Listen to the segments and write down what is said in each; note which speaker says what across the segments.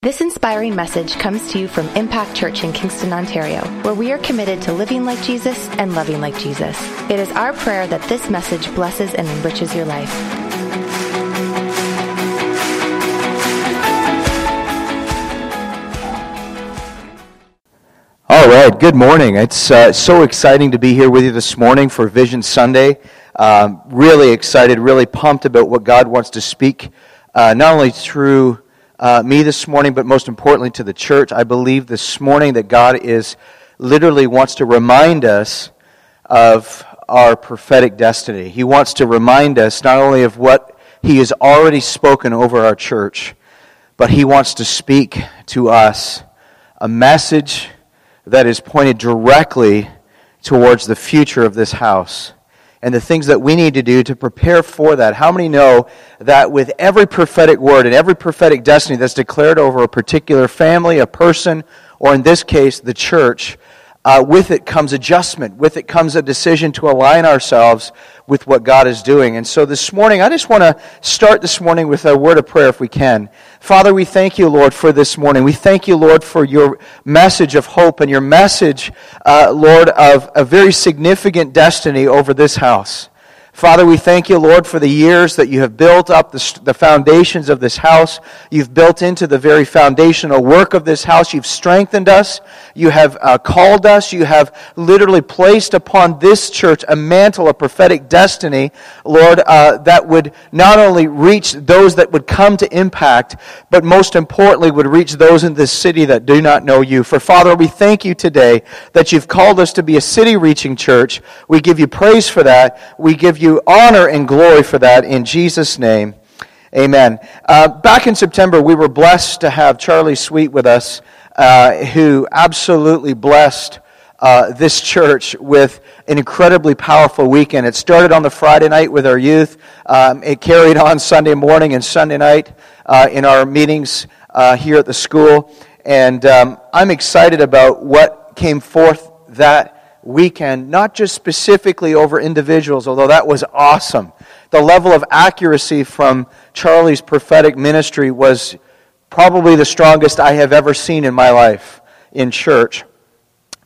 Speaker 1: This inspiring message comes to you from Impact Church in Kingston, Ontario, where we are committed to living like Jesus and loving like Jesus. It is our prayer that this message blesses and enriches your life.
Speaker 2: All right, good morning. It's uh, so exciting to be here with you this morning for Vision Sunday. Um, really excited, really pumped about what God wants to speak, uh, not only through uh, me this morning, but most importantly to the church. I believe this morning that God is literally wants to remind us of our prophetic destiny. He wants to remind us not only of what He has already spoken over our church, but He wants to speak to us a message that is pointed directly towards the future of this house and the things that we need to do to prepare for that. How many know that with every prophetic word and every prophetic destiny that's declared over a particular family, a person, or in this case, the church, uh, with it comes adjustment. With it comes a decision to align ourselves with what God is doing. And so this morning, I just want to start this morning with a word of prayer if we can. Father, we thank you, Lord, for this morning. We thank you, Lord, for your message of hope and your message, uh, Lord, of a very significant destiny over this house. Father, we thank you, Lord, for the years that you have built up the, the, foundations of this house. You've built into the very foundational work of this house. You've strengthened us. You have uh, called us. You have literally placed upon this church a mantle of prophetic destiny, Lord, uh, that would not only reach those that would come to impact, but most importantly, would reach those in this city that do not know you. For Father, we thank you today that you've called us to be a city reaching church. We give you praise for that. We give you you honor and glory for that in Jesus' name. Amen. Uh, back in September, we were blessed to have Charlie Sweet with us, uh, who absolutely blessed uh, this church with an incredibly powerful weekend. It started on the Friday night with our youth. Um, it carried on Sunday morning and Sunday night uh, in our meetings uh, here at the school. And um, I'm excited about what came forth that weekend, not just specifically over individuals, although that was awesome. The level of accuracy from Charlie's prophetic ministry was probably the strongest I have ever seen in my life in church.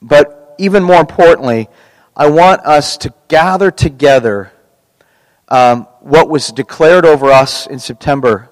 Speaker 2: But even more importantly, I want us to gather together um, what was declared over us in September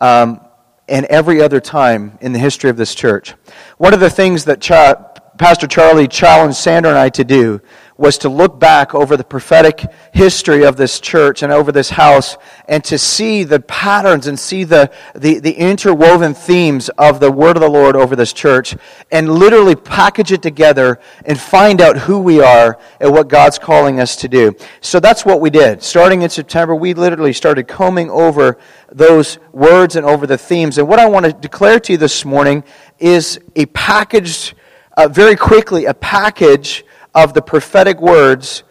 Speaker 2: um, and every other time in the history of this church. One of the things that Ch- Pastor Charlie challenged Sandra and I to do was to look back over the prophetic history of this church and over this house and to see the patterns and see the, the, the, interwoven themes of the word of the Lord over this church and literally package it together and find out who we are and what God's calling us to do. So that's what we did. Starting in September, we literally started combing over those words and over the themes. And what I want to declare to you this morning is a packaged uh, very quickly a package of the prophetic words,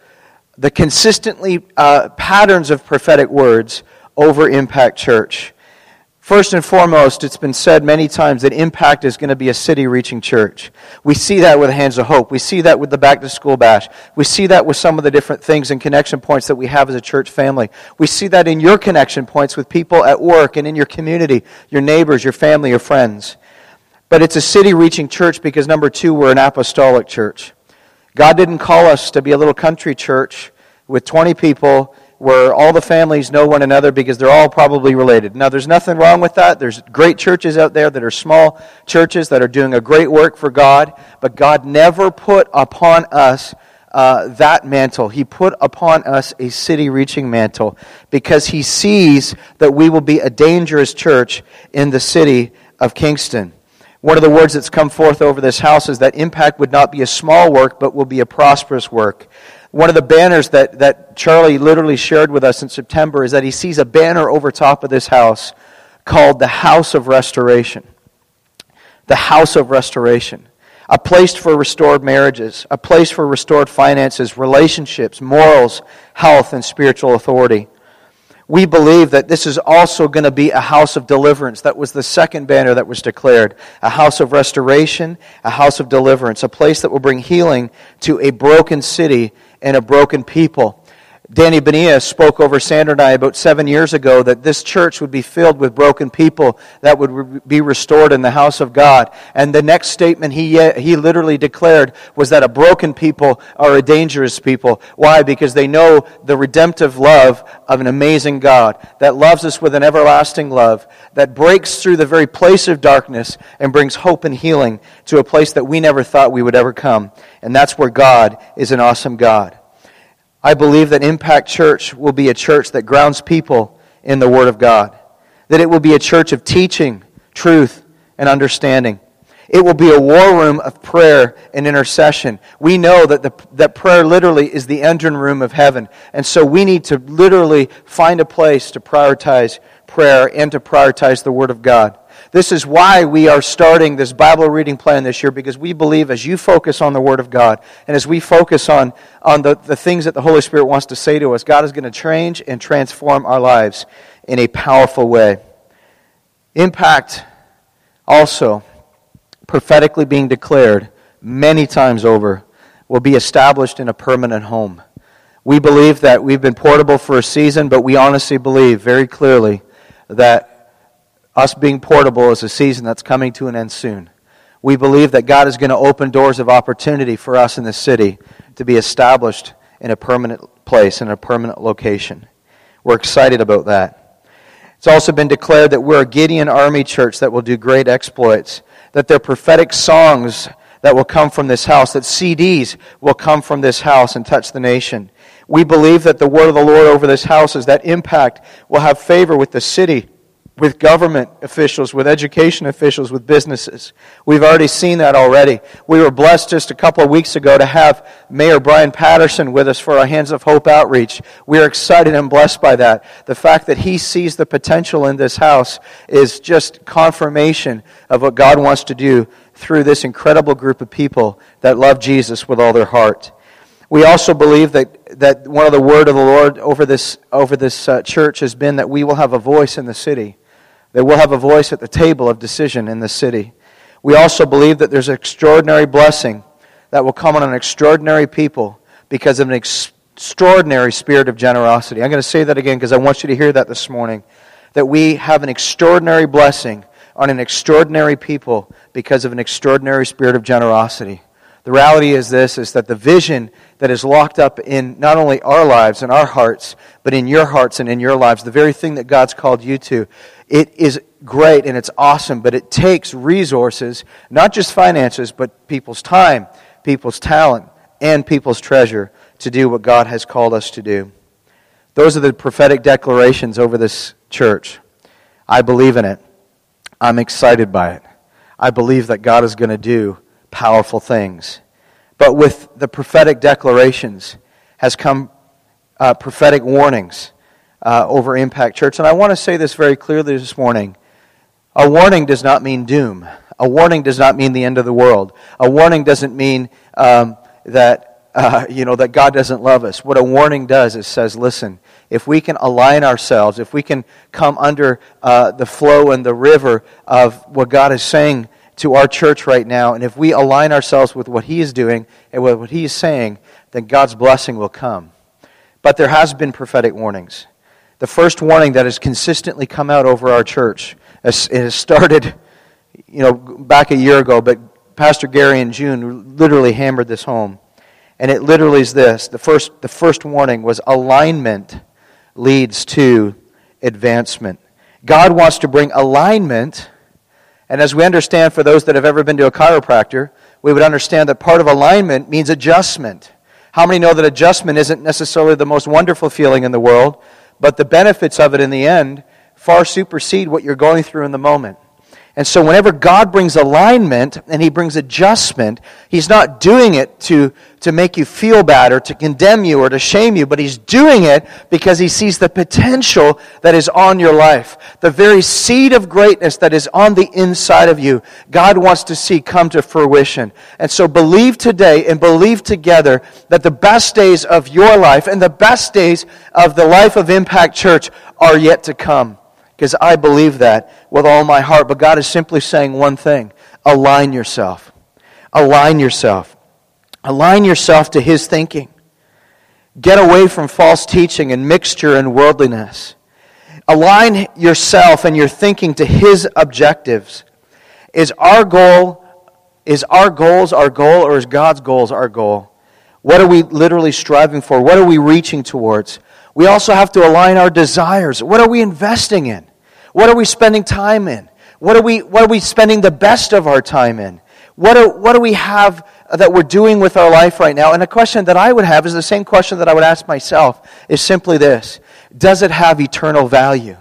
Speaker 2: the consistently uh, patterns of prophetic words over Impact Church. First and foremost, it's been said many times that Impact is going to be a city reaching church. We see that with Hands of Hope. We see that with the Back to School Bash. We see that with some of the different things and connection points that we have as a church family. We see that in your connection points with people at work and in your community, your neighbors, your family, your friends. But it's a city reaching church because, number two, we're an apostolic church. God didn't call us to be a little country church with 20 people where all the families know one another because they're all probably related. Now, there's nothing wrong with that. There's great churches out there that are small churches that are doing a great work for God, but God never put upon us uh, that mantle. He put upon us a city reaching mantle because He sees that we will be a dangerous church in the city of Kingston. One of the words that's come forth over this house is that impact would not be a small work, but will be a prosperous work. One of the banners that, that Charlie literally shared with us in September is that he sees a banner over top of this house called the House of Restoration. The House of Restoration. A place for restored marriages, a place for restored finances, relationships, morals, health, and spiritual authority we believe that this is also going to be a house of deliverance. That was the second banner that was declared. A house of restoration, a house of deliverance, a place that will bring healing to a broken city and a broken people. Danny Benia spoke over Sandra and I about seven years ago that this church would be filled with broken people that would be restored in the house of God. And the next statement he, uh, he literally declared was that a broken people are a dangerous people. Why? Because they know the redemptive love of an amazing God that loves us with an everlasting love, that breaks through the very place of darkness and brings hope and healing to a place that we never thought we would ever come. And that's where God is an awesome God. I believe that Impact Church will be a church that grounds people in the Word of God, that it will be a church of teaching, truth, and understanding. It will be a war room of prayer and intercession. We know that, the, that prayer literally is the engine room of heaven. And so we need to literally find a place to prioritize prayer and to prioritize the Word of God. This is why we are starting this Bible reading plan this year because we believe as you focus on the Word of God and as we focus on, on the, the things that the Holy Spirit wants to say to us, God is going to change and transform our lives in a powerful way. Impact also prophetically being declared many times over will be established in a permanent home. We believe that we've been portable for a season, but we honestly believe very clearly that us being portable is a season that's coming to an end soon. We believe that God is going to open doors of opportunity for us in this city to be established in a permanent place, in a permanent location. We're excited about that. It's also been declared that we're a Gideon Army church that will do great exploits, that there are prophetic songs that will come from this house, that CDs will come from this house and touch the nation. We believe that the word of the Lord over this house is that impact will have favor with the city with government officials, with education officials, with businesses. We've already seen that already. We were blessed just a couple of weeks ago to have Mayor Bryan Paterson with us for our Hands of Hope outreach. We are excited and blessed by that. The fact that he sees the potential in this house is just confirmation of what God wants to do through this incredible group of people that love Jesus with all their heart. We also believe that, that one of the word of the Lord over this, over this uh, church has been that we will have a voice in the city that we'll have a voice at the table of decision in the city. We also believe that there's an extraordinary blessing that will come on an extraordinary people because of an ex- extraordinary spirit of generosity. I'm going to say that again because I want you to hear that this morning. That we have an extraordinary blessing on an extraordinary people because of an extraordinary spirit of generosity. The reality is this is that the vision that is locked up in not only our lives and our hearts, but in your hearts and in your lives, the very thing that God's called you to, it is great and it's awesome, but it takes resources, not just finances, but people's time, people's talent, and people's treasure to do what God has called us to do. Those are the prophetic declarations over this church. I believe in it. I'm excited by it. I believe that God is going to do powerful things. But with the prophetic declarations has come uh, prophetic warnings uh, over Impact Church. And I want to say this very clearly this morning. A warning does not mean doom. A warning does not mean the end of the world. A warning doesn't mean um, that, uh, you know, that God doesn't love us. What a warning does is says, listen, if we can align ourselves, if we can come under uh, the flow and the river of what God is saying to our church right now, and if we align ourselves with what He is doing and with what He is saying, then God's blessing will come. But there has been prophetic warnings. The first warning that has consistently come out over our church, it has started, you know, back a year ago, but Pastor Gary in June literally hammered this home. And it literally is this. The first, the first warning was alignment leads to advancement. God wants to bring alignment. And as we understand, for those that have ever been to a chiropractor, we would understand that part of alignment means adjustment. How many know that adjustment isn't necessarily the most wonderful feeling in the world, but the benefits of it in the end far supersede what you're going through in the moment? And so, whenever God brings alignment and He brings adjustment, He's not doing it to, to make you feel bad or to condemn you or to shame you, but He's doing it because He sees the potential that is on your life. The very seed of greatness that is on the inside of you, God wants to see come to fruition. And so, believe today and believe together that the best days of your life and the best days of the life of Impact Church are yet to come because I believe that with all my heart. But God is simply saying one thing align yourself. Align yourself. Align yourself to His thinking. Get away from false teaching and mixture and worldliness. Align yourself and your thinking to His objectives. Is our goal, is our goals our goal, or is God's goals our goal? What are we literally striving for? What are we reaching towards? We also have to align our desires. What are we investing in? What are we spending time in? What are we, what are we spending the best of our time in? What do, what do we have that we're doing with our life right now? And a question that I would have is the same question that I would ask myself is simply this Does it have eternal value?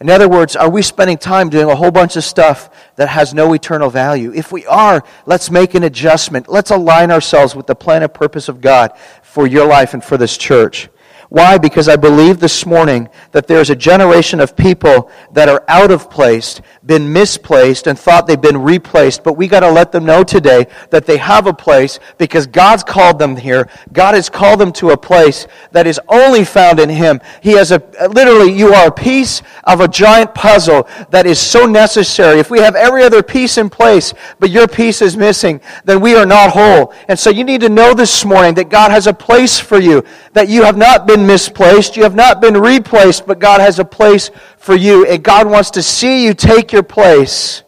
Speaker 2: In other words, are we spending time doing a whole bunch of stuff that has no eternal value? If we are, let's make an adjustment. Let's align ourselves with the plan and purpose of God for your life and for this church. Why? Because I believe this morning that there's a generation of people that are out of place, been misplaced, and thought they've been replaced. But we got to let them know today that they have a place because God's called them here. God has called them to a place that is only found in Him. He has a, literally, you are a piece of a giant puzzle that is so necessary. If we have every other piece in place, but your piece is missing, then we are not whole. And so you need to know this morning that God has a place for you, that you have not been been misplaced. You have not been replaced, but God has a place for you. And God wants to see you take your place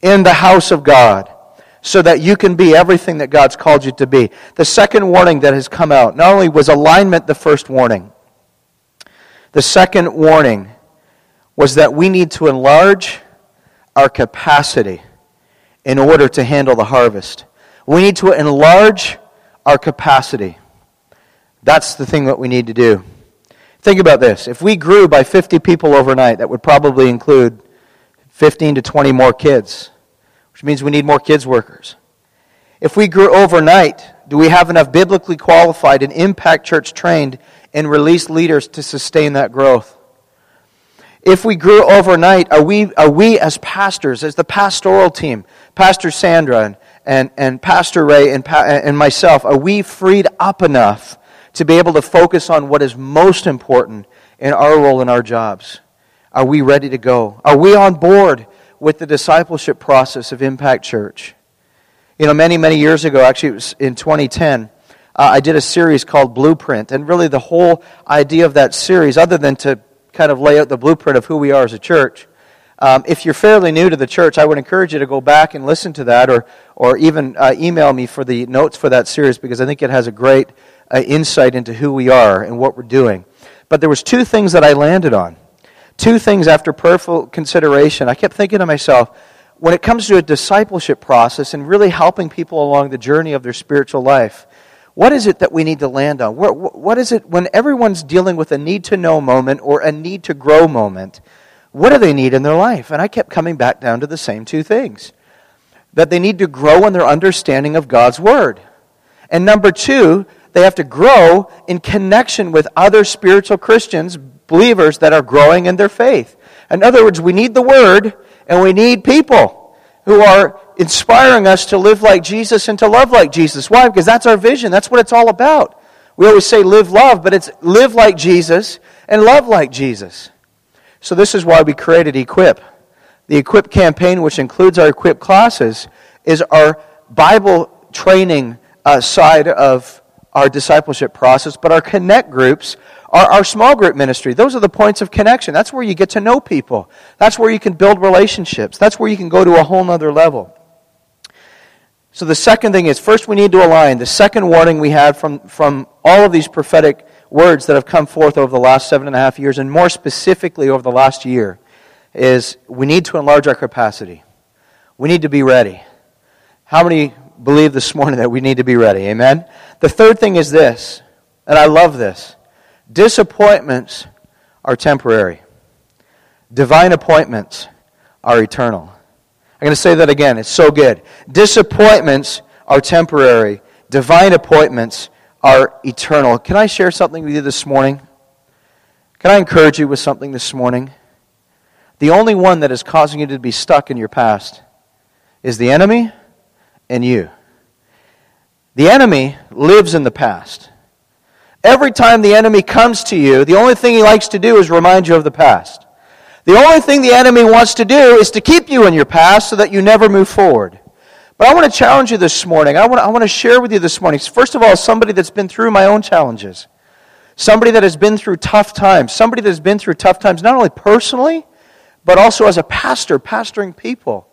Speaker 2: in the house of God so that you can be everything that God's called you to be. The second warning that has come out, not only was alignment the first warning, the second warning was that we need to enlarge our capacity in order to handle the harvest. We need to enlarge our capacity. That's the thing that we need to do. Think about this. If we grew by 50 people overnight, that would probably include 15 to 20 more kids, which means we need more kids workers. If we grew overnight, do we have enough biblically qualified and impact church trained and released leaders to sustain that growth? If we grew overnight, are we, are we as pastors, as the pastoral team, Pastor Sandra and, and, and Pastor Ray and, and myself, are we freed up enough to be able to focus on what is most important in our role in our jobs. Are we ready to go? Are we on board with the discipleship process of Impact Church? You know, many, many years ago, actually, it was in 2010, uh, I did a series called Blueprint. And really, the whole idea of that series, other than to kind of lay out the blueprint of who we are as a church, um, if you're fairly new to the church, I would encourage you to go back and listen to that or, or even uh, email me for the notes for that series because I think it has a great uh, insight into who we are and what we're doing. But there was two things that I landed on. Two things after prayerful consideration. I kept thinking to myself, when it comes to a discipleship process and really helping people along the journey of their spiritual life, what is it that we need to land on? What, what is it when everyone's dealing with a need to know moment or a need to grow moment? What do they need in their life? And I kept coming back down to the same two things that they need to grow in their understanding of God's Word. And number two, they have to grow in connection with other spiritual Christians, believers that are growing in their faith. In other words, we need the Word and we need people who are inspiring us to live like Jesus and to love like Jesus. Why? Because that's our vision. That's what it's all about. We always say live love, but it's live like Jesus and love like Jesus. So this is why we created Equip. The Equip campaign, which includes our Equip classes, is our Bible training uh, side of our discipleship process, but our connect groups are our small group ministry. Those are the points of connection. That's where you get to know people. That's where you can build relationships. That's where you can go to a whole other level. So the second thing is first we need to align. The second warning we had from, from all of these prophetic words that have come forth over the last seven and a half years, and more specifically over the last year, is we need to enlarge our capacity. We need to be ready. How many believe this morning that we need to be ready? Amen? The third thing is this, and I love this disappointments are temporary, divine appointments are eternal. I'm going to say that again. It's so good. Disappointments are temporary, divine appointments are eternal. Can I share something with you this morning? Can I encourage you with something this morning? The only one that is causing you to be stuck in your past is the enemy and you. The enemy lives in the past. Every time the enemy comes to you, the only thing he likes to do is remind you of the past. The only thing the enemy wants to do is to keep you in your past so that you never move forward. But I want to challenge you this morning. I want, I want to share with you this morning. First of all, somebody that's been through my own challenges, somebody that has been through tough times, somebody that has been through tough times, not only personally, but also as a pastor, pastoring people.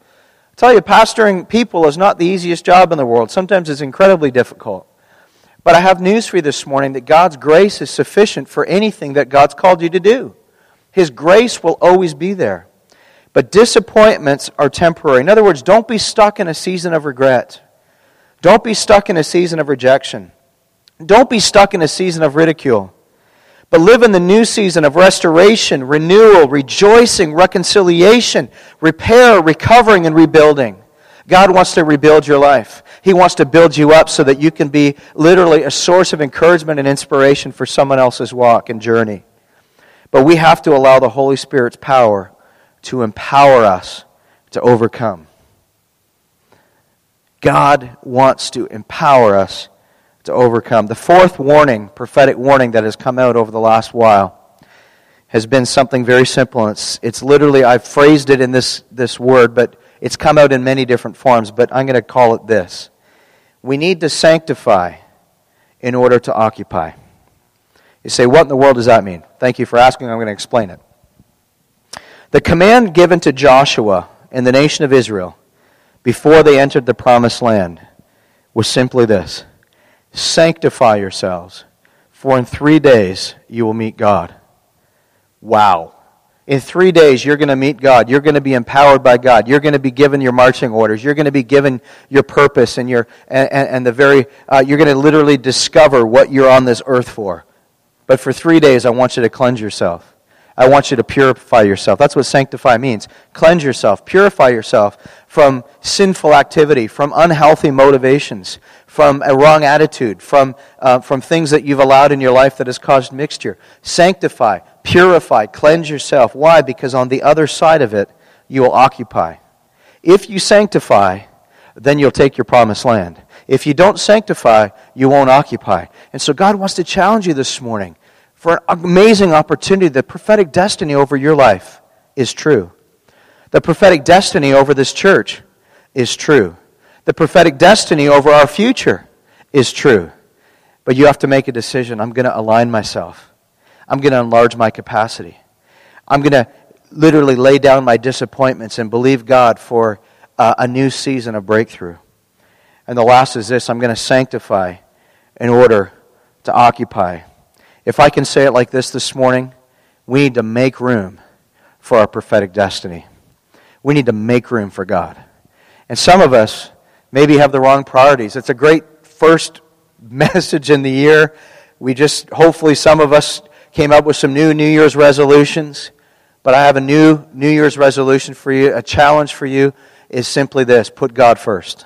Speaker 2: I tell you, pastoring people is not the easiest job in the world. Sometimes it's incredibly difficult. But I have news for you this morning that God's grace is sufficient for anything that God's called you to do. His grace will always be there. But disappointments are temporary. In other words, don't be stuck in a season of regret. Don't be stuck in a season of rejection. Don't be stuck in a season of ridicule. But live in the new season of restoration, renewal, rejoicing, reconciliation, repair, recovering, and rebuilding. God wants to rebuild your life. He wants to build you up so that you can be literally a source of encouragement and inspiration for someone else's walk and journey. But we have to allow the Holy Spirit's power to empower us to overcome. God wants to empower us to overcome. The fourth warning, prophetic warning that has come out over the last while has been something very simple. It's, it's literally, I've phrased it in this, this word, but it's come out in many different forms, but I'm going to call it this. We need to sanctify in order to occupy. You say, what in the world does that mean? Thank you for asking. I'm going to explain it. The command given to Joshua and the nation of Israel before they entered the promised land was simply this Sanctify yourselves, for in three days you will meet God. Wow. In three days, you're going to meet God. You're going to be empowered by God. You're going to be given your marching orders. You're going to be given your purpose and, your, and, and the very, uh, you're going to literally discover what you're on this earth for. But for three days, I want you to cleanse yourself. I want you to purify yourself. That's what sanctify means. Cleanse yourself, purify yourself from sinful activity, from unhealthy motivations, from a wrong attitude, from, uh, from things that you've allowed in your life that has caused mixture. Sanctify, purify, cleanse yourself. Why? Because on the other side of it, you will occupy. If you sanctify, then you'll take your promised land. If you don't sanctify, you won't occupy. And so God wants to challenge you this morning for an amazing opportunity. The prophetic destiny over your life is true. The prophetic destiny over this church is true. The prophetic destiny over our future is true. But you have to make a decision. I'm going to align myself. I'm going to enlarge my capacity. I'm going to literally lay down my disappointments and believe God for uh, a new season of breakthrough. And the last is this I'm going to sanctify in order to occupy. If I can say it like this this morning, we need to make room for our prophetic destiny. We need to make room for God. And some of us maybe have the wrong priorities. It's a great first message in the year. We just, hopefully, some of us came up with some new New Year's resolutions. But I have a new New Year's resolution for you. A challenge for you is simply this put God first.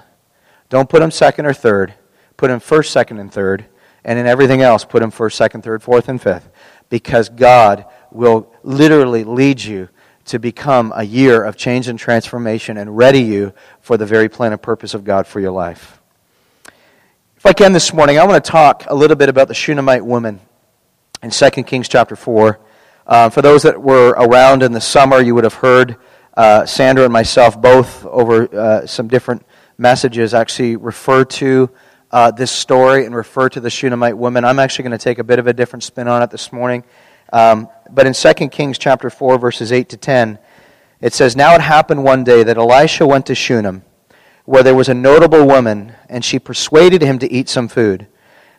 Speaker 2: Don't put Him second or third. Put Him first, second, and third and in everything else, put him first, second, third, fourth, and fifth. Because God will literally lead you to become a year of change and transformation and ready you for the very plan and purpose of God for your life. If I can this morning, I want to talk a little bit about the Shunammite woman in 2 Kings chapter 4. Uh, for those that were around in the summer, you would have heard uh, Sandra and myself both over uh, some different messages actually refer to uh, this story and refer to the Shunammite woman. I'm actually going to take a bit of a different spin on it this morning. Um, but in 2 Kings chapter 4, verses 8 to 10, it says, Now it happened one day that Elisha went to Shunem, where there was a notable woman, and she persuaded him to eat some food.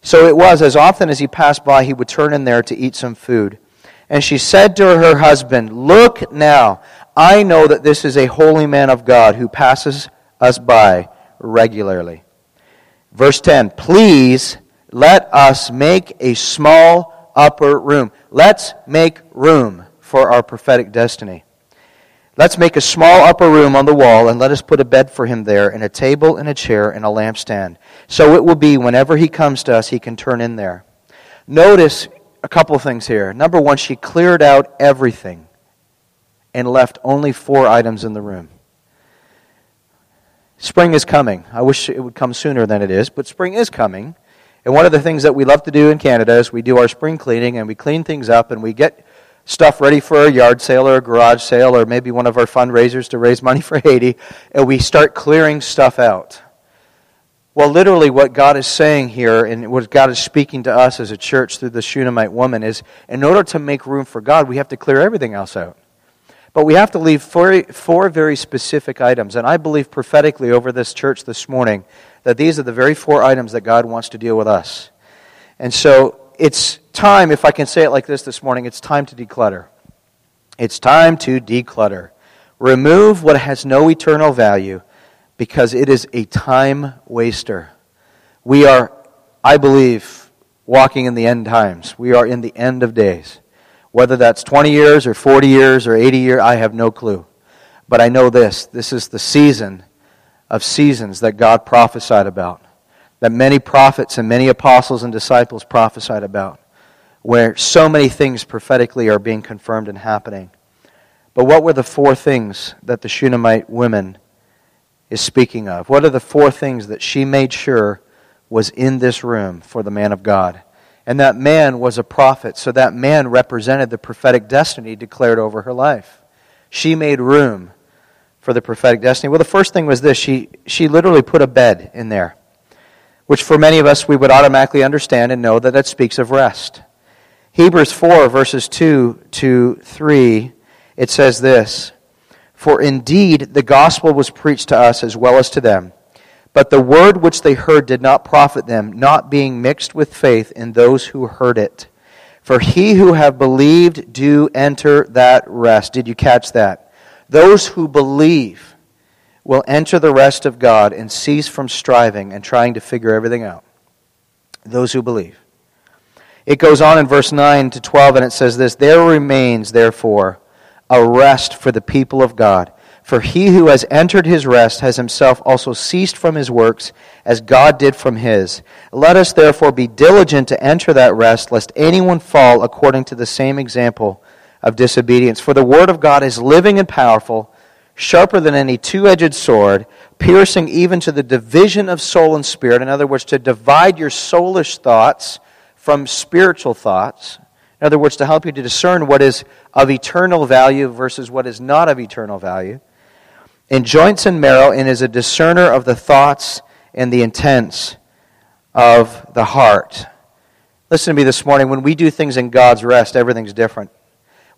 Speaker 2: So it was, as often as he passed by, he would turn in there to eat some food. And she said to her husband, Look now, I know that this is a holy man of God who passes us by regularly. Verse 10 Please let us make a small upper room. Let's make room for our prophetic destiny. Let's make a small upper room on the wall and let us put a bed for him there, and a table and a chair and a lampstand. So it will be whenever he comes to us, he can turn in there. Notice a couple things here. Number one, she cleared out everything and left only four items in the room. Spring is coming. I wish it would come sooner than it is, but spring is coming. And one of the things that we love to do in Canada is we do our spring cleaning and we clean things up and we get stuff ready for a yard sale or a garage sale or maybe one of our fundraisers to raise money for Haiti and we start clearing stuff out. Well, literally, what God is saying here, and what God is speaking to us as a church through the Shunammite woman, is in order to make room for God, we have to clear everything else out. But we have to leave four, four very specific items. And I believe prophetically over this church this morning that these are the very four items that God wants to deal with us. And so it's time, if I can say it like this this morning, it's time to declutter. It's time to declutter. Remove what has no eternal value because it is a time waster. We are, I believe, walking in the end times. We are in the end of days. Whether that's 20 years or 40 years or 80 years, I have no clue. But I know this this is the season of seasons that God prophesied about, that many prophets and many apostles and disciples prophesied about, where so many things prophetically are being confirmed and happening. But what were the four things that the Shunammite women is speaking of? What are the four things that she made sure was in this room for the man of God? And that man was a prophet, so that man represented the prophetic destiny declared over her life. She made room for the prophetic destiny. Well, the first thing was this she, she literally put a bed in there, which for many of us we would automatically understand and know that that speaks of rest. Hebrews 4, verses 2 to 3, it says this. For indeed the gospel was preached to us as well as to them. But the word which they heard did not profit them, not being mixed with faith in those who heard it. For he who have believed do enter that rest. Did you catch that? Those who believe will enter the rest of God and cease from striving and trying to figure everything out. Those who believe. It goes on in verse 9 to 12, and it says this There remains, therefore, a rest for the people of God. For he who has entered his rest has himself also ceased from his works, as God did from his. Let us therefore be diligent to enter that rest, lest anyone fall according to the same example of disobedience. For the word of God is living and powerful, sharper than any two edged sword, piercing even to the division of soul and spirit. In other words, to divide your soulish thoughts from spiritual thoughts in other words, to help you to discern what is of eternal value versus what is not of eternal value. In joints and marrow, and is a discerner of the thoughts and the intents of the heart. Listen to me this morning. When we do things in God's rest, everything's different.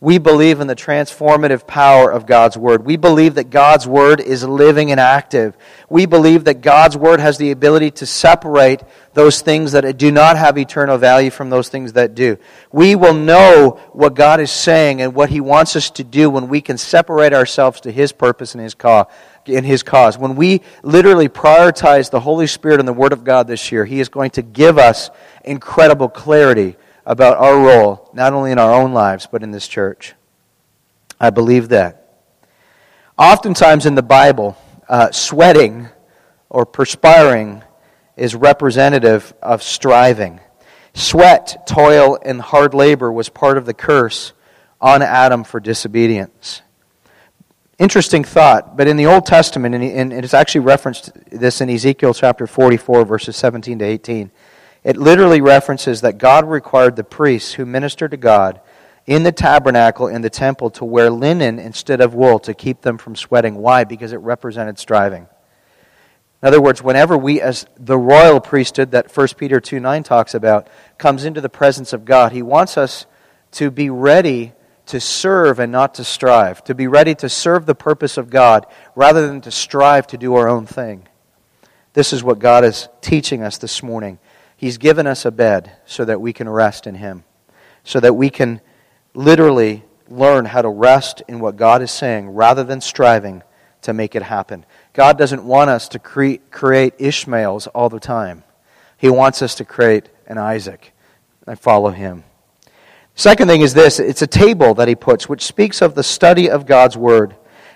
Speaker 2: We believe in the transformative power of God's Word. We believe that God's Word is living and active. We believe that God's Word has the ability to separate those things that do not have eternal value from those things that do. We will know what God is saying and what He wants us to do when we can separate ourselves to His purpose and His cause. In his cause. When we literally prioritize the Holy Spirit and the Word of God this year, He is going to give us incredible clarity about our role, not only in our own lives, but in this church. I believe that. Oftentimes in the Bible, uh, sweating or perspiring is representative of striving. Sweat, toil, and hard labor was part of the curse on Adam for disobedience. Interesting thought, but in the Old Testament, and it's actually referenced this in Ezekiel chapter 44, verses 17 to 18. It literally references that God required the priests who ministered to God in the tabernacle in the temple to wear linen instead of wool to keep them from sweating. Why? Because it represented striving. In other words, whenever we, as the royal priesthood that 1 Peter 2 9 talks about, comes into the presence of God, he wants us to be ready to serve and not to strive, to be ready to serve the purpose of God rather than to strive to do our own thing. This is what God is teaching us this morning. He's given us a bed so that we can rest in Him, so that we can literally learn how to rest in what God is saying rather than striving to make it happen. God doesn't want us to cre- create Ishmaels all the time. He wants us to create an Isaac and follow him. Second thing is this it's a table that he puts, which speaks of the study of God's Word.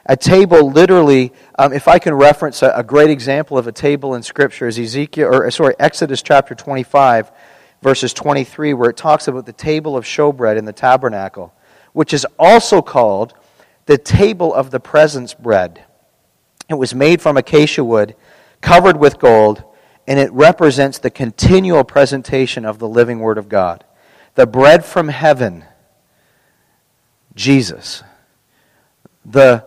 Speaker 2: A table, literally, um, if I can reference a, a, great example of a table in Scripture, is Ezekiel, or sorry, Exodus chapter 25, verses 23, where it talks about the table of showbread in the tabernacle, which is also called the table of the presence bread. It was made from acacia wood, covered with gold, and it represents the continual presentation of the living Word of God. The bread from heaven, Jesus. The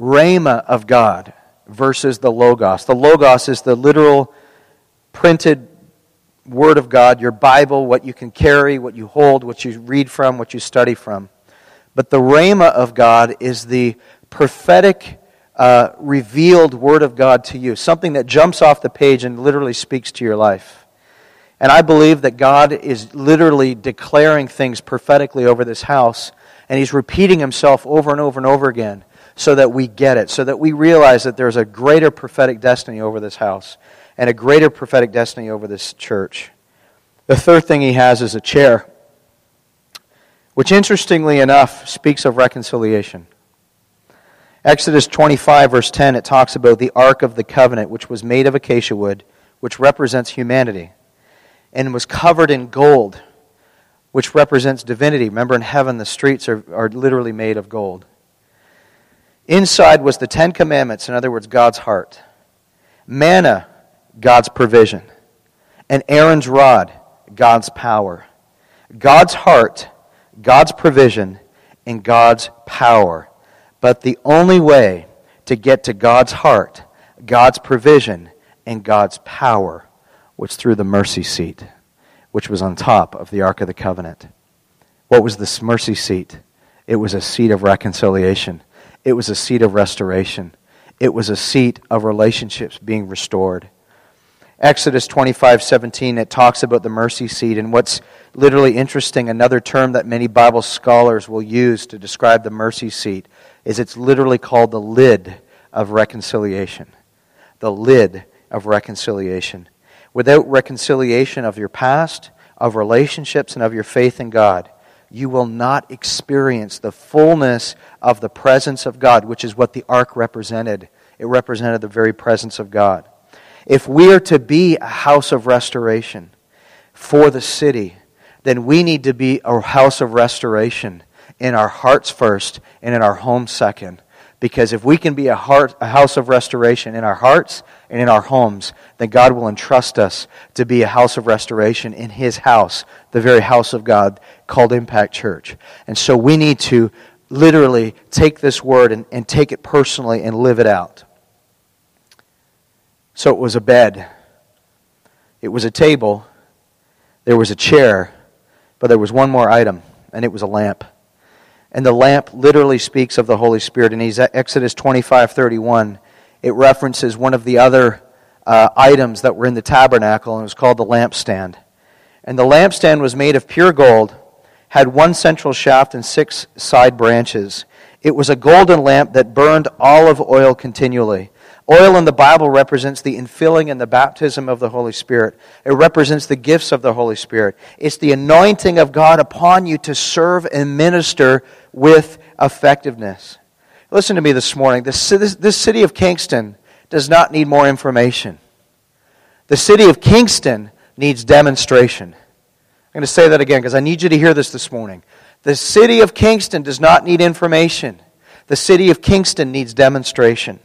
Speaker 2: Rhema of God versus the Logos. The Logos is the literal printed Word of God, your Bible, what you can carry, what you hold, what you read from, what you study from. But the Rhema of God is the prophetic, uh, revealed Word of God to you, something that jumps off the page and literally speaks to your life. And I believe that God is literally declaring things prophetically over this house, and He's repeating Himself over and over and over again so that we get it, so that we realize that there's a greater prophetic destiny over this house and a greater prophetic destiny over this church. The third thing he has is a chair, which interestingly enough speaks of reconciliation. Exodus 25, verse 10, it talks about the Ark of the Covenant, which was made of acacia wood, which represents humanity, and was covered in gold, which represents divinity. Remember, in heaven, the streets are, are literally made of gold. Inside was the Ten Commandments, in other words, God's heart. Manna, God's provision. And Aaron's rod, God's power. God's heart, God's provision, and God's power. But the only way to get to God's heart, God's provision, and God's power was through the mercy seat, which was on top of the Ark of the Covenant. What was this mercy seat? It was a seat of reconciliation. It was a seat of restoration. It was a seat of relationships being restored. Exodus 25 17, it talks about the mercy seat. And what's literally interesting, another term that many Bible scholars will use to describe the mercy seat, is it's literally called the lid of reconciliation. The lid of reconciliation. Without reconciliation of your past, of relationships, and of your faith in God, you will not experience the fullness of the presence of God, which is what the ark represented. It represented the very presence of God. If we are to be a house of restoration for the city, then we need to be a house of restoration in our hearts first and in our homes second. Because if we can be a, heart, a house of restoration in our hearts and in our homes, then God will entrust us to be a house of restoration in His house, the very house of God called Impact Church. And so we need to literally take this word and, and take it personally and live it out. So it was a bed, it was a table, there was a chair, but there was one more item, and it was a lamp. And the lamp literally speaks of the Holy Spirit. In Exodus 25 31, it references one of the other uh, items that were in the tabernacle, and it was called the lampstand. And the lampstand was made of pure gold, had one central shaft and six side branches. It was a golden lamp that burned olive oil continually. Oil in the Bible represents the infilling and the baptism of the Holy Spirit. It represents the gifts of the Holy Spirit. It's the anointing of God upon you to serve and minister with effectiveness. Listen to me this morning. This, this, this city of Kingston does not need more information. The city of Kingston needs demonstration. I'm going to say that again because I need you to hear this this morning. The city of Kingston does not need information. The city of Kingston needs demonstration.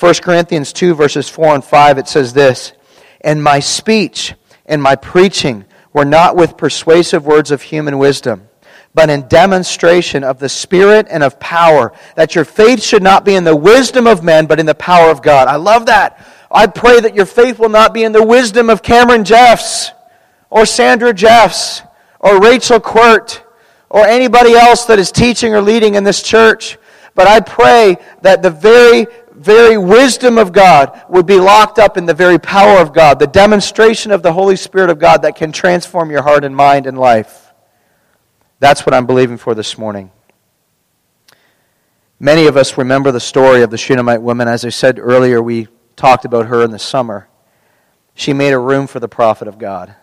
Speaker 2: 1 Corinthians 2, verses 4 and 5, it says this And my speech and my preaching were not with persuasive words of human wisdom, but in demonstration of the Spirit and of power, that your faith should not be in the wisdom of men, but in the power of God. I love that. I pray that your faith will not be in the wisdom of Cameron Jeffs, or Sandra Jeffs, or Rachel Quirt, or anybody else that is teaching or leading in this church. But I pray that the very very wisdom of God would be locked up in the very power of God, the demonstration of the Holy Spirit of God that can transform your heart and mind and life. That's what I'm believing for this morning. Many of us remember the story of the Shunammite woman. As I said earlier, we talked about her in the summer. She made a room for the prophet of God.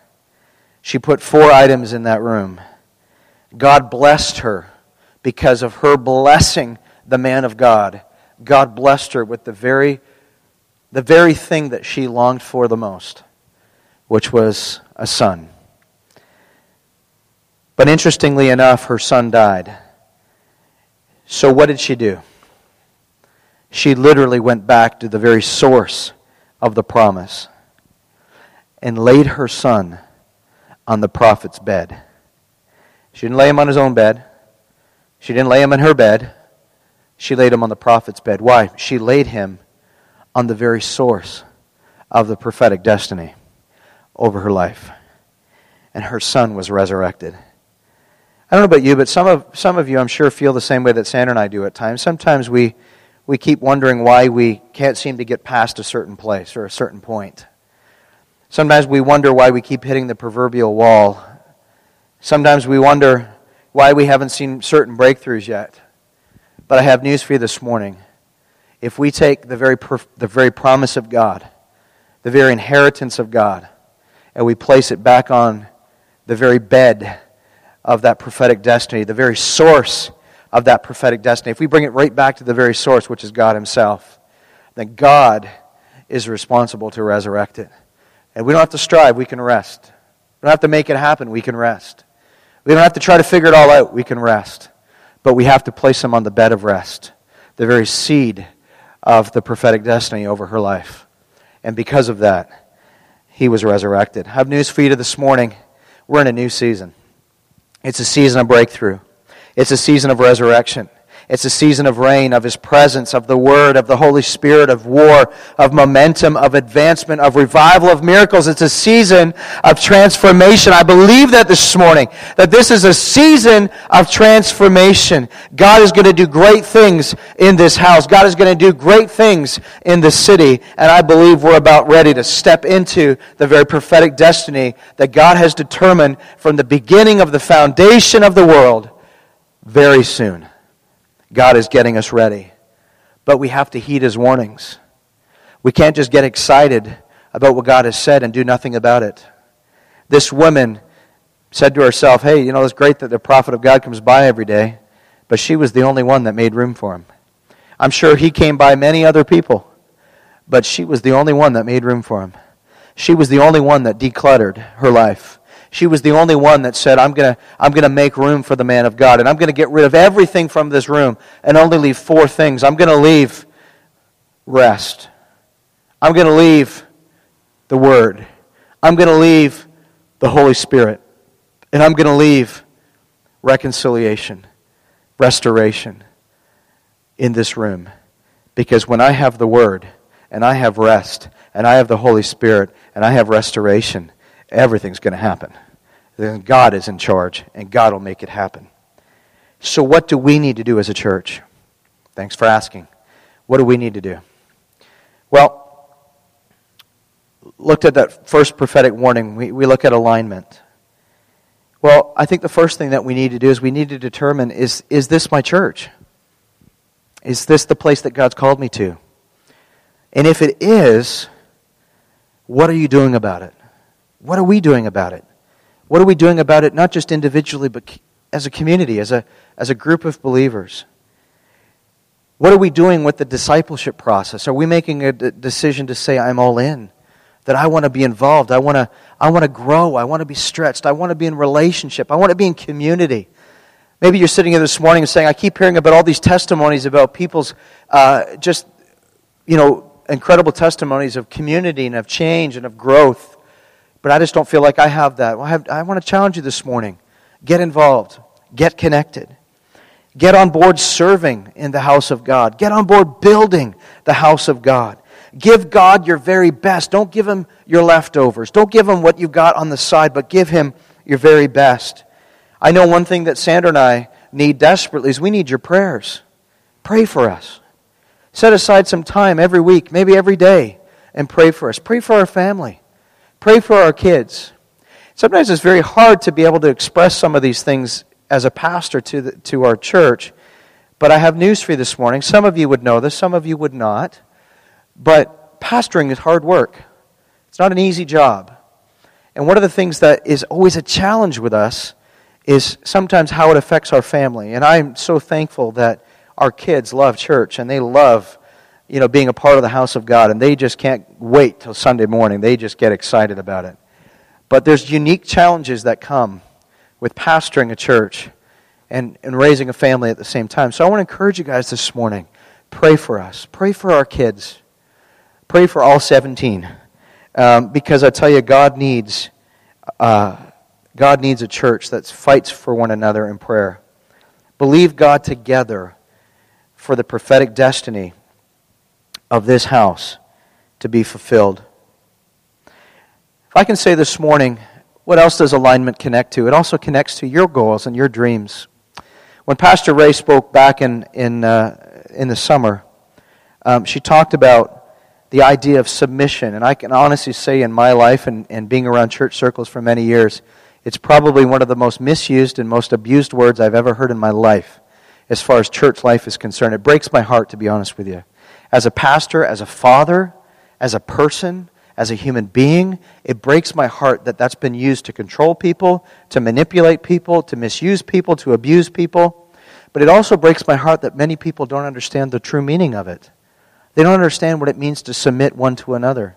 Speaker 2: She put four items in that room. God blessed her because of her blessing the man of God God blessed her with the very, the very thing that she longed for the most, which was a son. But interestingly enough, her son died. So what did she do? She literally went back to the very source of the promise and laid her son on the prophet's bed. She didn't lay him on his own bed. She didn't lay him in her bed. She laid him on the prophet's bed. Why? She laid him on the very source of the prophetic destiny. over her life. And her son was resurrected. I don't know about you, but some of, some of you, I'm sure, feel the same way that Sandra and I do at times. Sometimes we, we keep wondering why we can't seem to get past a certain place or a certain point. Sometimes we wonder why we keep hitting the proverbial wall. Sometimes we wonder why we haven't seen certain breakthroughs yet. But I have news for you this morning. If we take the very, the very promise of God, the very inheritance of God, and we place it back on the very bed of that prophetic destiny, the very source of that prophetic destiny, if we bring it right back to the very source, which is God Himself, then God is responsible to resurrect it. And we don't have to strive, we can rest. We don't have to make it happen, we can rest. We don't have to try to figure it all out, we can rest. But we have to place Him on the bed of rest, the very seed of the prophetic destiny over her life. And because of that, He was resurrected. I have news for you this morning. We're in a new season. It's a season of breakthrough. It's a season of resurrection. It's a season of rain, of His presence, of the Word, of the Holy Spirit, of war, of momentum, of advancement, of revival, of miracles. It's a season of transformation. I believe that this morning, that this is a season of transformation. God is going to do great things in this house. God is going to do great things in the city. And I believe we're about ready to step into the very prophetic destiny that God has determined from the beginning of the foundation of the world very soon. God is getting us ready. But we have to heed his warnings. We can't just get excited about what God has said and do nothing about it. This woman said to herself, Hey, you know, it's great that the prophet of God comes by every day, but she was the only one that made room for him. I'm sure he came by many other people, but she was the only one that made room for him. She was the only one that decluttered her life. She was the only one that said, I'm going to I'm to make room for the man of God, and I'm going to get rid of everything from this room and only leave four things. I'm going to leave rest. I'm going to leave the Word. I'm going to leave the Holy Spirit. And I'm going to leave reconciliation, restoration in this room. Because when I have the Word, and I have rest, and I have the Holy Spirit, and I have restoration, everything's going to happen then God is in charge and God will make it happen. So, what do we need to do as a church? Thanks for asking. What do we need to do? Well, looked at that first prophetic warning, we, we look at alignment. Well, I think the first thing that we need to do is we need to determine is, is this my church? Is this the place that God's called me to? And if it is, what are you doing about it? What are we doing about it? What are we doing about it, not just individually, but as a community, as a, as a group of believers? What are we doing with the discipleship process? Are we making a d- decision to say, I'm all in? That I want to be involved. I want to, I want to grow. I want to be stretched. I want to be in relationship. I want to be in community. Maybe you're sitting here this morning and saying, I keep hearing about all these testimonies about people's uh, just, you know, incredible testimonies of community and of change and of growth but I just don't feel like I have that. Well, I, have, I want to challenge you this morning. Get involved, get connected. Get on board serving in the house of God. Get on board building the house of God. Give God your very best. Don't give him your leftovers. Don't give him what you got on the side, but give him your very best. I know one thing that Sandra and I need desperately is we need your prayers. Pray for us. Set aside some time every week, maybe every day, and pray for us. Pray for our family. Pray for our kids. Sometimes it's very hard to be able to express some of these things as a pastor to, the, to our church. But I have news for you this morning. Some of you would know this, some of you would not. But pastoring is hard work, it's not an easy job. And one of the things that is always a challenge with us is sometimes how it affects our family. And I'm so thankful that our kids love church and they love you know, being a part of the house of God, and they just can't wait till Sunday morning. They just get excited about it. But there's unique challenges that come with pastoring a church and, and raising a family at the same time. So I want to encourage you guys this morning pray for us, pray for our kids, pray for all 17. Um, because I tell you, God needs, uh, God needs a church that fights for one another in prayer. Believe God together for the prophetic destiny of this house to be fulfilled. If I can say this morning, what else does alignment connect to? It also connects to your goals and your dreams. When Pastor Ray spoke back in, in, uh, in the summer, um, she talked about the idea of submission. And I can honestly say, in my life and, and being around church circles for many years, it's probably one of the most misused and most abused words I've ever heard in my life as far as church life is concerned. It breaks my heart, to be honest with you. As a pastor, as a father, as a person, as a human being, it breaks my heart that that's been used to control people, to manipulate people, to misuse people, to abuse people. But it also breaks my heart that many people don't understand the true meaning of it. They don't understand what it means to submit one to another.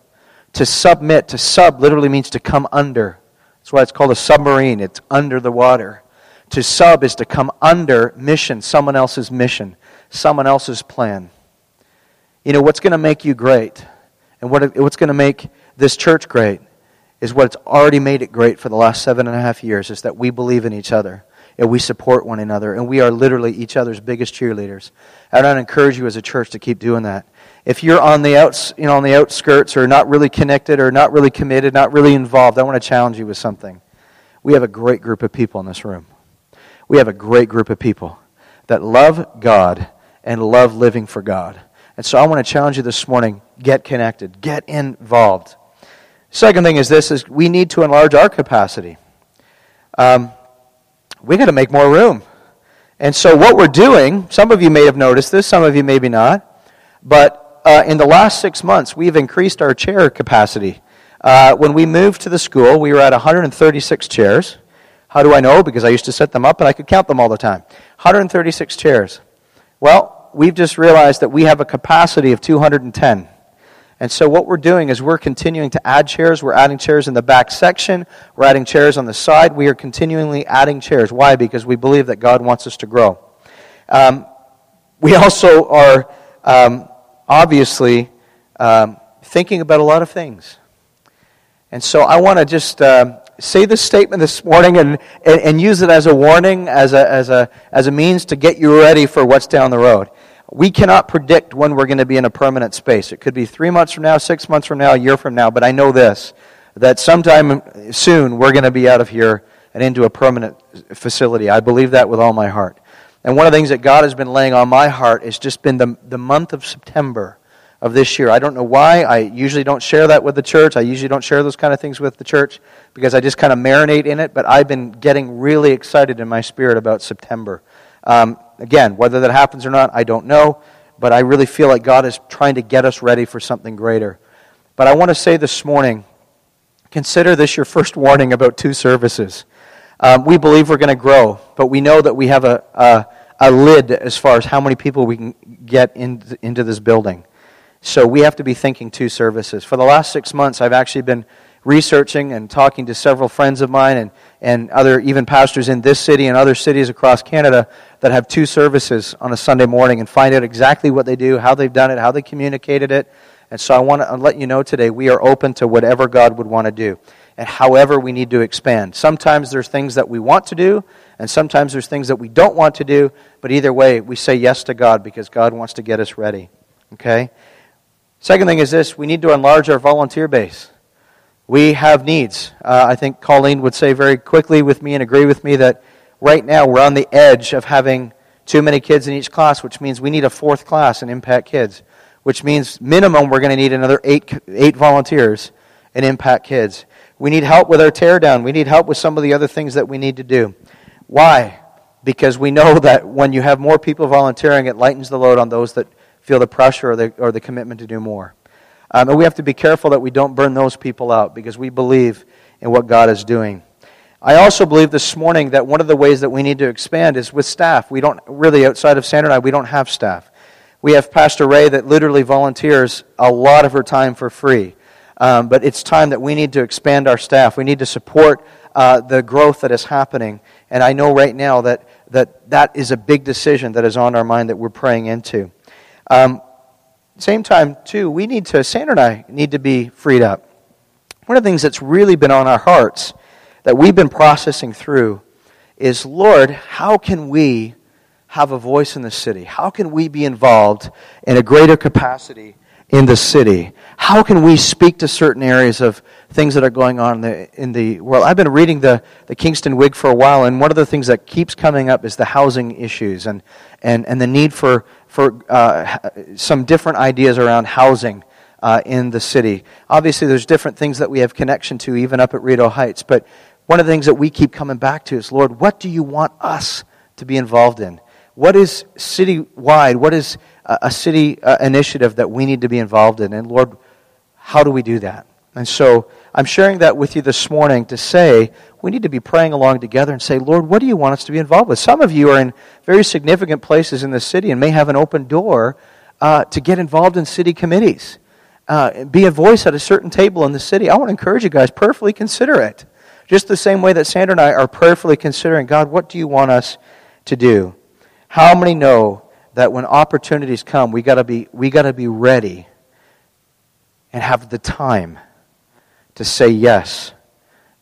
Speaker 2: To submit, to sub literally means to come under. That's why it's called a submarine, it's under the water. To sub is to come under mission, someone else's mission, someone else's plan. You know, what's going to make you great? And what, what's going to make this church great is what's already made it great for the last seven and a half years is that we believe in each other and we support one another and we are literally each other's biggest cheerleaders. I would encourage you as a church to keep doing that. If you're on the outs, you know, on the outskirts or not really connected or not really committed, not really involved, I want to challenge you with something. We have a great group of people in this room. We have a great group of people that love God and love living for God. And so I want to challenge you this morning get connected, get involved. Second thing is this is we need to enlarge our capacity. Um, we got to make more room. And so what we're doing, some of you may have noticed this, some of you maybe not, but uh, in the last six months, we've increased our chair capacity. Uh, when we moved to the school, we were at 136 chairs. How do I know? Because I used to set them up and I could count them all the time. 136 chairs. Well, we've just realized that we have a capacity of 210. And so what we're doing is we're continuing to add chairs. We're adding chairs in the back section. We're adding chairs on the side. We are continually adding chairs. Why? Because we believe that God wants us to grow. Um, we also are um, obviously um, thinking about a lot of things. And so I want to just uh, say this statement this morning and, and, and, use it as a warning, as a, as, a, as a means to get you ready for what's down the road. We cannot predict when we're going to be in a permanent space. It could be three months from now, six months from now, a year from now, but I know this that sometime soon we're going to be out of here and into a permanent facility. I believe that with all my heart. And one of the things that God has been laying on my heart has just been the, the month of September of this year. I don't know why. I usually don't share that with the church. I usually don't share those kind of things with the church because I just kind of marinate in it. But I've been getting really excited in my spirit about September. Um, again, whether that happens or not, I don't know. But I really feel like God is trying to get us ready for something greater. But I want to say this morning consider this your first warning about two services. Um, we believe we're going to grow, but we know that we have a, a, a, lid as far as how many people we can get in, into this building. So we have to be thinking two services. For the last six months, I've actually been researching and talking to several friends of mine and, and other even pastors in this city and other cities across Canada that have two services on a Sunday morning and find out exactly what they do, how they've done it, how they communicated it. And so I want to let you know today we are open to whatever God would want to do and however we need to expand. Sometimes there's things that we want to do, and sometimes there's things that we don't want to do, but either way, we say yes to God because God wants to get us ready. Okay? Second thing is this we need to enlarge our volunteer base. We have needs. Uh, I think Colleen would say very quickly with me and agree with me that right now we're on the edge of having too many kids in each class, which means we need a fourth class in Impact Kids, which means minimum we're going to need another eight, eight volunteers in Impact Kids. We need help with our teardown. We need help with some of the other things that we need to do. Why? Because we know that when you have more people volunteering, it lightens the load on those that feel the pressure or the, or the commitment to do more. Um, and we have to be careful that we don't burn those people out because we believe in what God is doing. I also believe this morning that one of the ways that we need to expand is with staff. We don't really, outside of Sandra and I, we don't have staff. We have Pastor Ray that literally volunteers a lot of her time for free. Um, but it's time that we need to expand our staff. We need to support uh, the growth that is happening. And I know right now that, that that is a big decision that is on our mind that we're praying into. Um, same time, too, we need to, Sandra and I need to be freed up. One of the things that's really been on our hearts that we've been processing through is Lord, how can we have a voice in the city? How can we be involved in a greater capacity in the city? How can we speak to certain areas of things that are going on in the, in the world? I've been reading the, the Kingston Whig for a while, and one of the things that keeps coming up is the housing issues and, and, and the need for, for uh, some different ideas around housing uh, in the city. Obviously, there's different things that we have connection to, even up at Rideau Heights, but one of the things that we keep coming back to is, Lord, what do you want us to be involved in? What is citywide? What is a city uh, initiative that we need to be involved in? And Lord, how do we do that? And so I'm sharing that with you this morning to say we need to be praying along together and say, Lord, what do you want us to be involved with? Some of you are in very significant places in the city and may have an open door uh, to get involved in city committees. Uh, be a voice at a certain table in the city. I want to encourage you guys, prayerfully consider it. Just the same way that Sandra and I are prayerfully considering, God, what do you want us to do? How many know that when opportunities come, we gotta be we gotta be ready and have the time to say yes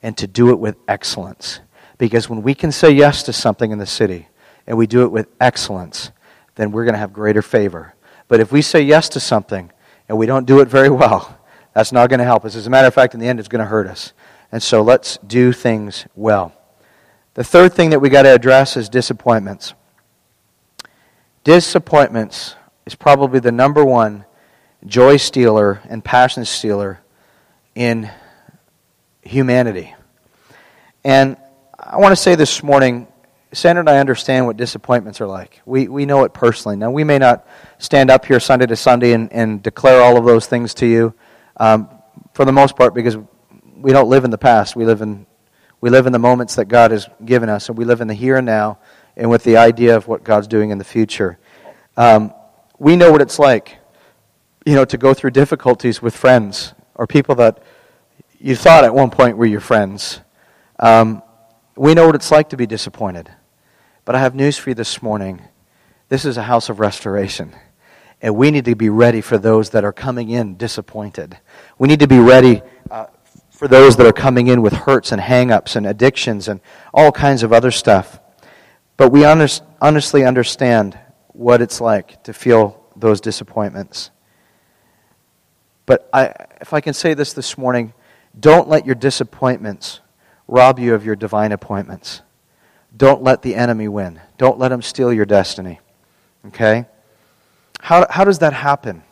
Speaker 2: and to do it with excellence. Because when we can say yes to something in the city and we do it with excellence, then we're going to have greater favor. But if we say yes to something and we don't do it very well, that's not going to help us. As a matter of fact, in the end, it's going to hurt us. And so let's do things well. The third thing that we got to address is disappointments. Disappointments is probably the number one joy stealer and passion stealer in humanity. And I want to say this morning, Sandra and I understand what disappointments are like. We, we know it personally. Now, we may not stand up here Sunday to Sunday and, and declare all of those things to you um, for the most part because we don't live in the past. We live in, we live in the moments that God has given us, and we live in the here and now and with the idea of what God's doing in the future. Um, we know what it's like, you know, to go through difficulties with friends or people that you thought at one point we were your friends. Um, we know what it's like to be disappointed. But I have news for you this morning. This is a house of restoration. And we need to be ready for those that are coming in disappointed. We need to be ready uh, for those that are coming in with hurts and hangups and addictions and all kinds of other stuff. But we honest, honestly understand what it's like to feel those disappointments. But I, if I can say this this morning, don't let your disappointments rob you of your divine appointments. Don't let the enemy win. Don't let him steal your destiny. Okay? How, how does that happen?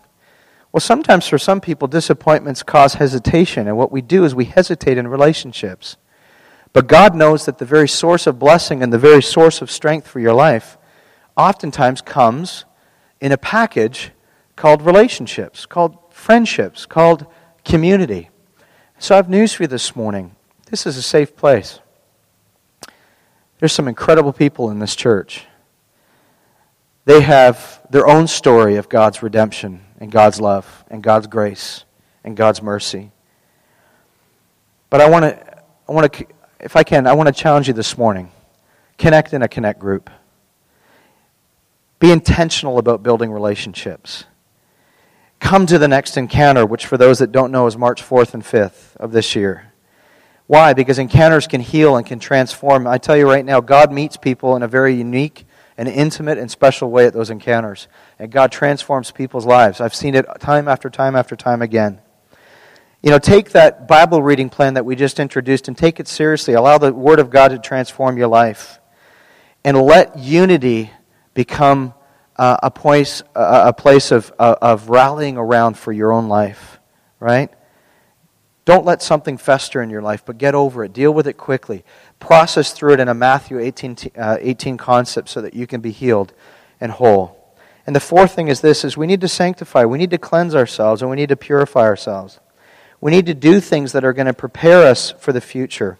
Speaker 2: Well, sometimes for some people, disappointments cause hesitation, and what we do is we hesitate in relationships. But God knows that the very source of blessing and the very source of strength for your life oftentimes comes in a package called relationships, called friendships, called community. So I have news for you this morning. This is a safe place. There's some incredible people in this church. They have their own story of God's redemption and God's love and God's grace and God's mercy. But I want to, I want to, if I can, I want to challenge you this morning. Connect in a connect group. Be intentional about building relationships. Come to the next encounter, which for those that don't know is March 4th and 5th of this year. Why? Because encounters can heal and can transform. I tell you right now, God meets people in a very unique and intimate and special way at those encounters. And God transforms people's lives. I've seen it time after time after time again. You know, take that Bible reading plan that we just introduced and take it seriously. Allow the Word of God to transform your life. And let unity become uh, a, place, uh, a place of, uh, of rallying around for your own life, right? Don't let something fester in your life, but get over it. Deal with it quickly process through it in a Matthew 18, uh, 18 concept so that you can be healed and whole. And the fourth thing is this is we need to sanctify. We need to cleanse ourselves and we need to purify ourselves. We need to do things that are going to prepare us for the future.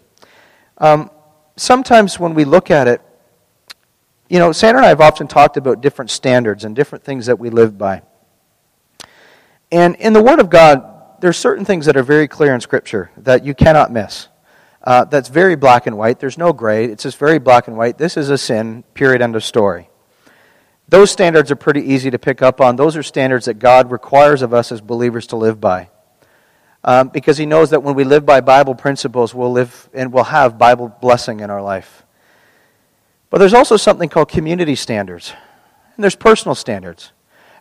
Speaker 2: Um, sometimes when we look at it, you know, Sandra and I have often talked about different standards and different things that we live by. And in the Word of God, there are certain things that are very clear in Scripture that you cannot miss uh, that's very black and white. There's no gray. It's just very black and white. This is a sin, period, end of story. Those standards are pretty easy to pick up on. Those are standards that God requires of us as believers to live by. Um, because He knows that when we live by Bible principles, we'll live and we'll have Bible blessing in our life. But there's also something called community standards, and there's personal standards.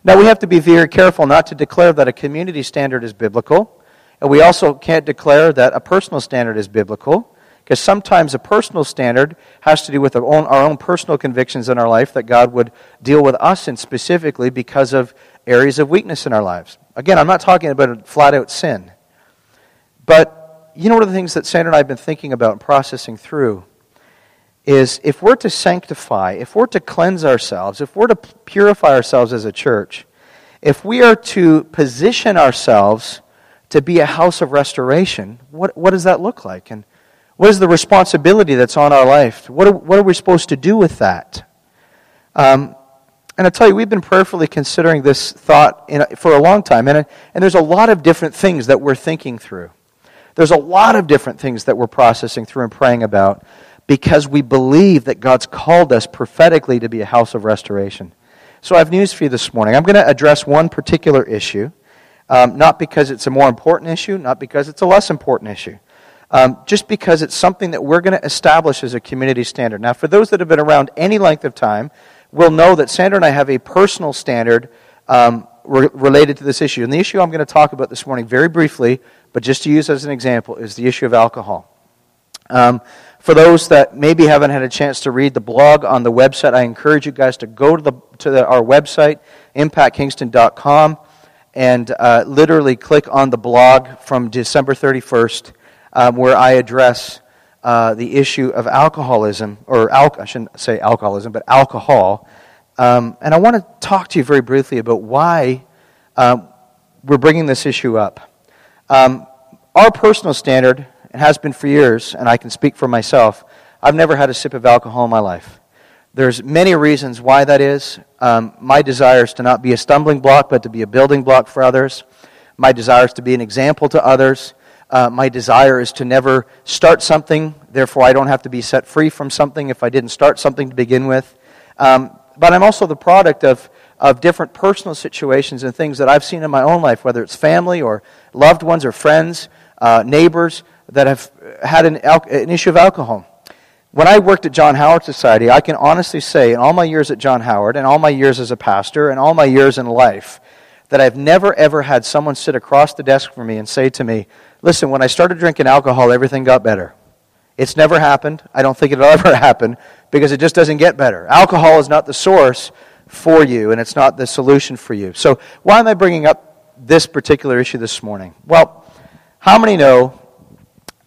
Speaker 2: Now, we have to be very careful not to declare that a community standard is biblical, and we also can't declare that a personal standard is biblical, because sometimes a personal standard has to do with our own, our own personal convictions in our life that God would deal with us in specifically because of areas of weakness in our lives. Again, I'm not talking about a flat out sin. But you know, one of the things that Sandra and I have been thinking about and processing through is if we're to sanctify, if we're to cleanse ourselves, if we're to purify ourselves as a church, if we are to position ourselves to be a house of restoration, what, what does that look like? And what is the responsibility that's on our life? What are, what are we supposed to do with that? Um, and I tell you, we've been prayerfully considering this thought a, for a long time, and, and there's a lot of different things that we're thinking through. There's a lot of different things that we're processing through and praying about because we believe that God's called us prophetically to be a house of restoration. So I have news for you this morning. I'm going to address one particular issue, um, not because it's a more important issue, not because it's a less important issue, um, just because it's something that we're going to establish as a community standard. Now, for those that have been around any length of time, will know that Sandra and I have a personal standard um, re- related to this issue. And the issue I'm going to talk about this morning, very briefly, but just to use as an example, is the issue of alcohol. Um, for those that maybe haven't had a chance to read the blog on the website, I encourage you guys to go to, the, to the, our website, impactkingston.com, and uh, literally click on the blog from December 31st, um, where I address uh, the issue of alcoholism, or al- I shouldn't say alcoholism, but alcohol. Um, and I want to talk to you very briefly about why um, we're bringing this issue up. Um, our personal standard and has been for years, and I can speak for myself, I've never had a sip of alcohol in my life. There's many reasons why that is. Um, my desire is to not be a stumbling block, but to be a building block for others. My desire is to be an example to others. Uh, my desire is to never start something, therefore, I don't have to be set free from something if I didn't start something to begin with. Um, but I'm also the product of, of different personal situations and things that I've seen in my own life, whether it's family or loved ones or friends, uh, neighbors, that have had an, an issue of alcohol. When I worked at John Howard Society, I can honestly say, in all my years at John Howard, and all my years as a pastor, and all my years in life, that I've never ever had someone sit across the desk from me and say to me, Listen, when I started drinking alcohol, everything got better. It's never happened. I don't think it'll ever happen because it just doesn't get better. Alcohol is not the source for you, and it's not the solution for you. So, why am I bringing up this particular issue this morning? Well, how many know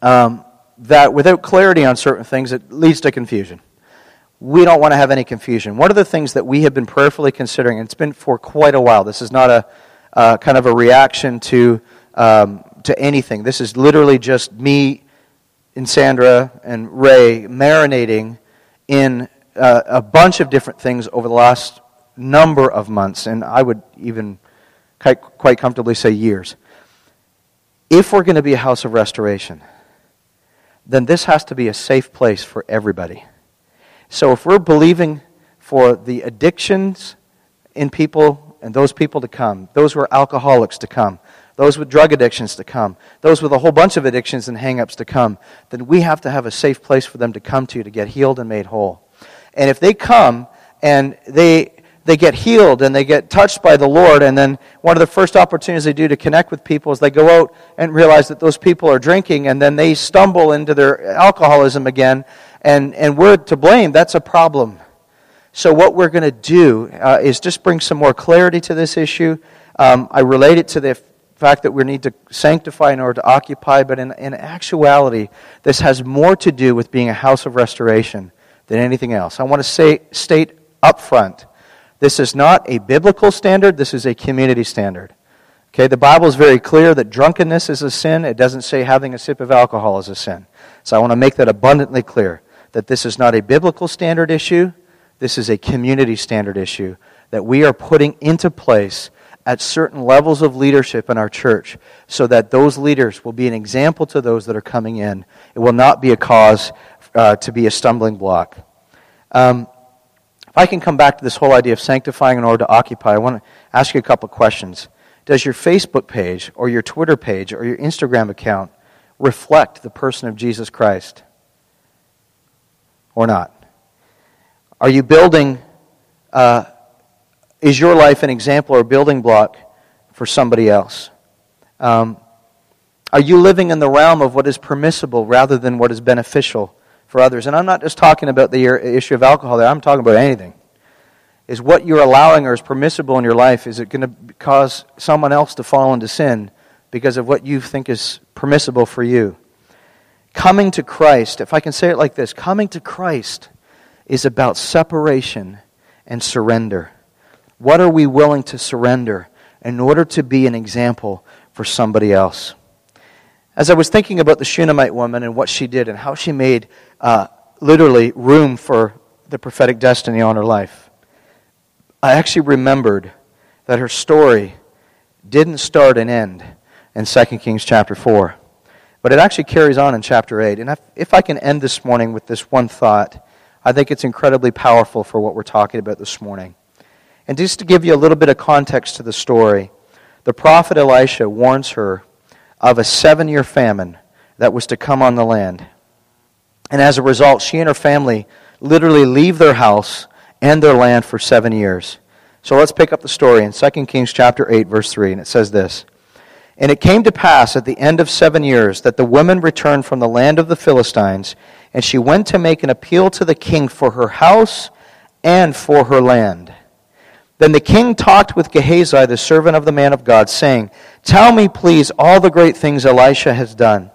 Speaker 2: um, that without clarity on certain things, it leads to confusion. We don't want to have any confusion. One of the things that we have been prayerfully considering, and it's been for quite a while, this is not a uh, kind of a reaction to, um, to anything. This is literally just me and Sandra and Ray marinating in uh, a bunch of different things over the last number of months, and I would even quite, quite comfortably say years. If we're going to be a house of restoration, then this has to be a safe place for everybody. So if we're believing for the addictions in people and those people to come, those who are alcoholics to come, those with drug addictions to come, those with a whole bunch of addictions and hangups to come, then we have to have a safe place for them to come to to get healed and made whole. And if they come and they they get healed and they get touched by the Lord. And then one of the first opportunities they do to connect with people is they go out and realize that those people are drinking and then they stumble into their alcoholism again. And, and we're to blame. That's a problem. So, what we're going to do uh, is just bring some more clarity to this issue. Um, I relate it to the fact that we need to sanctify in order to occupy, but in, in actuality, this has more to do with being a house of restoration than anything else. I want to say, state up front this is not a biblical standard, this is a community standard. Okay, the Bible is very clear that drunkenness is a sin. It doesn't say having a sip of alcohol is a sin. So I want to make that abundantly clear that this is not a biblical standard issue, this is a community standard issue that we are putting into place at certain levels of leadership in our church so that those leaders will be an example to those that are coming in. It will not be a cause uh, to be a stumbling block. Um, I can come back to this whole idea of sanctifying in order to occupy, I want to ask you a couple questions. Does your Facebook page or your Twitter page or your Instagram account reflect the person of Jesus Christ? Or not? Are you building uh, is your life an example or building block for somebody else? Um, are you living in the realm of what is permissible rather than what is beneficial for others? And I'm not just talking about the issue of alcohol there, I'm talking about anything. Is what you're allowing or is permissible in your life, is it going to cause someone else to fall into sin because of what you think is permissible for you? Coming to Christ, if I can say it like this, coming to Christ is about separation and surrender. What are we willing to surrender in order to be an example for somebody else? As I was thinking about the Shunammite woman and what she did and how she made uh, literally room for the prophetic destiny on her life, I actually remembered that her story didn't start and end in 2 Kings chapter 4, but it actually carries on in chapter 8. And if I can end this morning with this one thought, I think it's incredibly powerful for what we're talking about this morning. And just to give you a little bit of context to the story, the prophet Elisha warns her of a seven year famine that was to come on the land. And as a result, she and her family literally leave their house and their land for seven years. So let's pick up the story in 2 Kings chapter 8, verse 3, and it says this. And it came to pass at the end of seven years that the woman returned from the land of the Philistines, and she went to make an appeal to the king for her house and for her land. Then the king talked with Gehazi, the servant of the man of God, saying, Tell me, please, all the great things Elisha has done.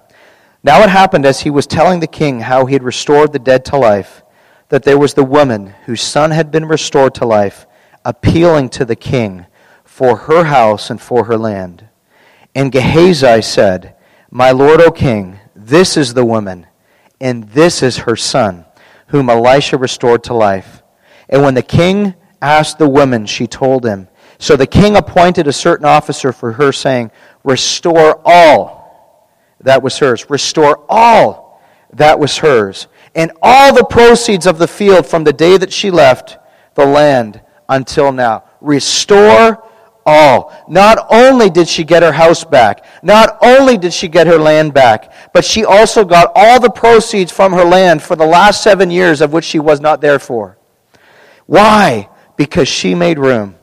Speaker 2: Now it happened as he was telling the king how he had restored the dead to life, that there was the woman whose son had been restored to life, appealing to the king for her house and for her land. And Gehazi said, My lord, O king, this is the woman, and this is her son, whom Elisha restored to life. And when the king asked the woman, she told him. So the king appointed a certain officer for her, saying, Restore all that was hers. Restore all that was hers. And all the proceeds of the field from the day that she left the land until now. Restore all. Not only did she get her house back, not only did she get her land back, but she also got all the proceeds from her land for the last seven years of which she was not there for. Why? Because she made room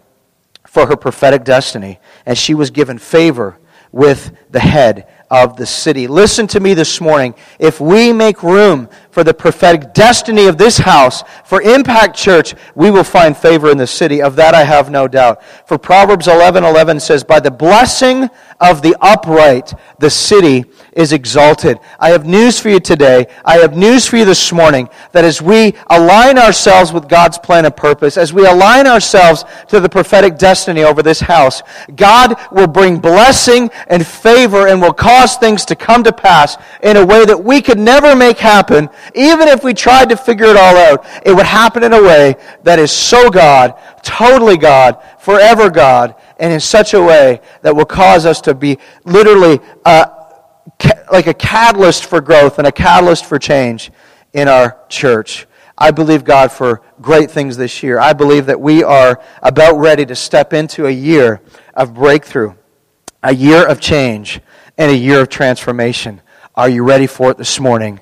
Speaker 2: for her prophetic destiny and she was given favor with the head of the city. Listen to me this morning. If we make room for the prophetic destiny of this house, for Impact Church, we will find favor in the city. Of that I have no doubt. For Proverbs 11 11 says, By the blessing of the upright, the city is exalted. I have news for you today. I have news for you this morning that as we align ourselves with God's plan and purpose, as we align ourselves to the prophetic destiny over this house, God will bring blessing and favor and will cause things to come to pass in a way that we could never make happen. Even if we tried to figure it all out, it would happen in a way that is so God, totally God, forever God, and in such a way that will cause us to be literally uh, like a catalyst for growth and a catalyst for change in our church. I believe God for great things this year. I believe that we are about ready to step into a year of breakthrough, a year of change, and a year of transformation. Are you ready for it this morning?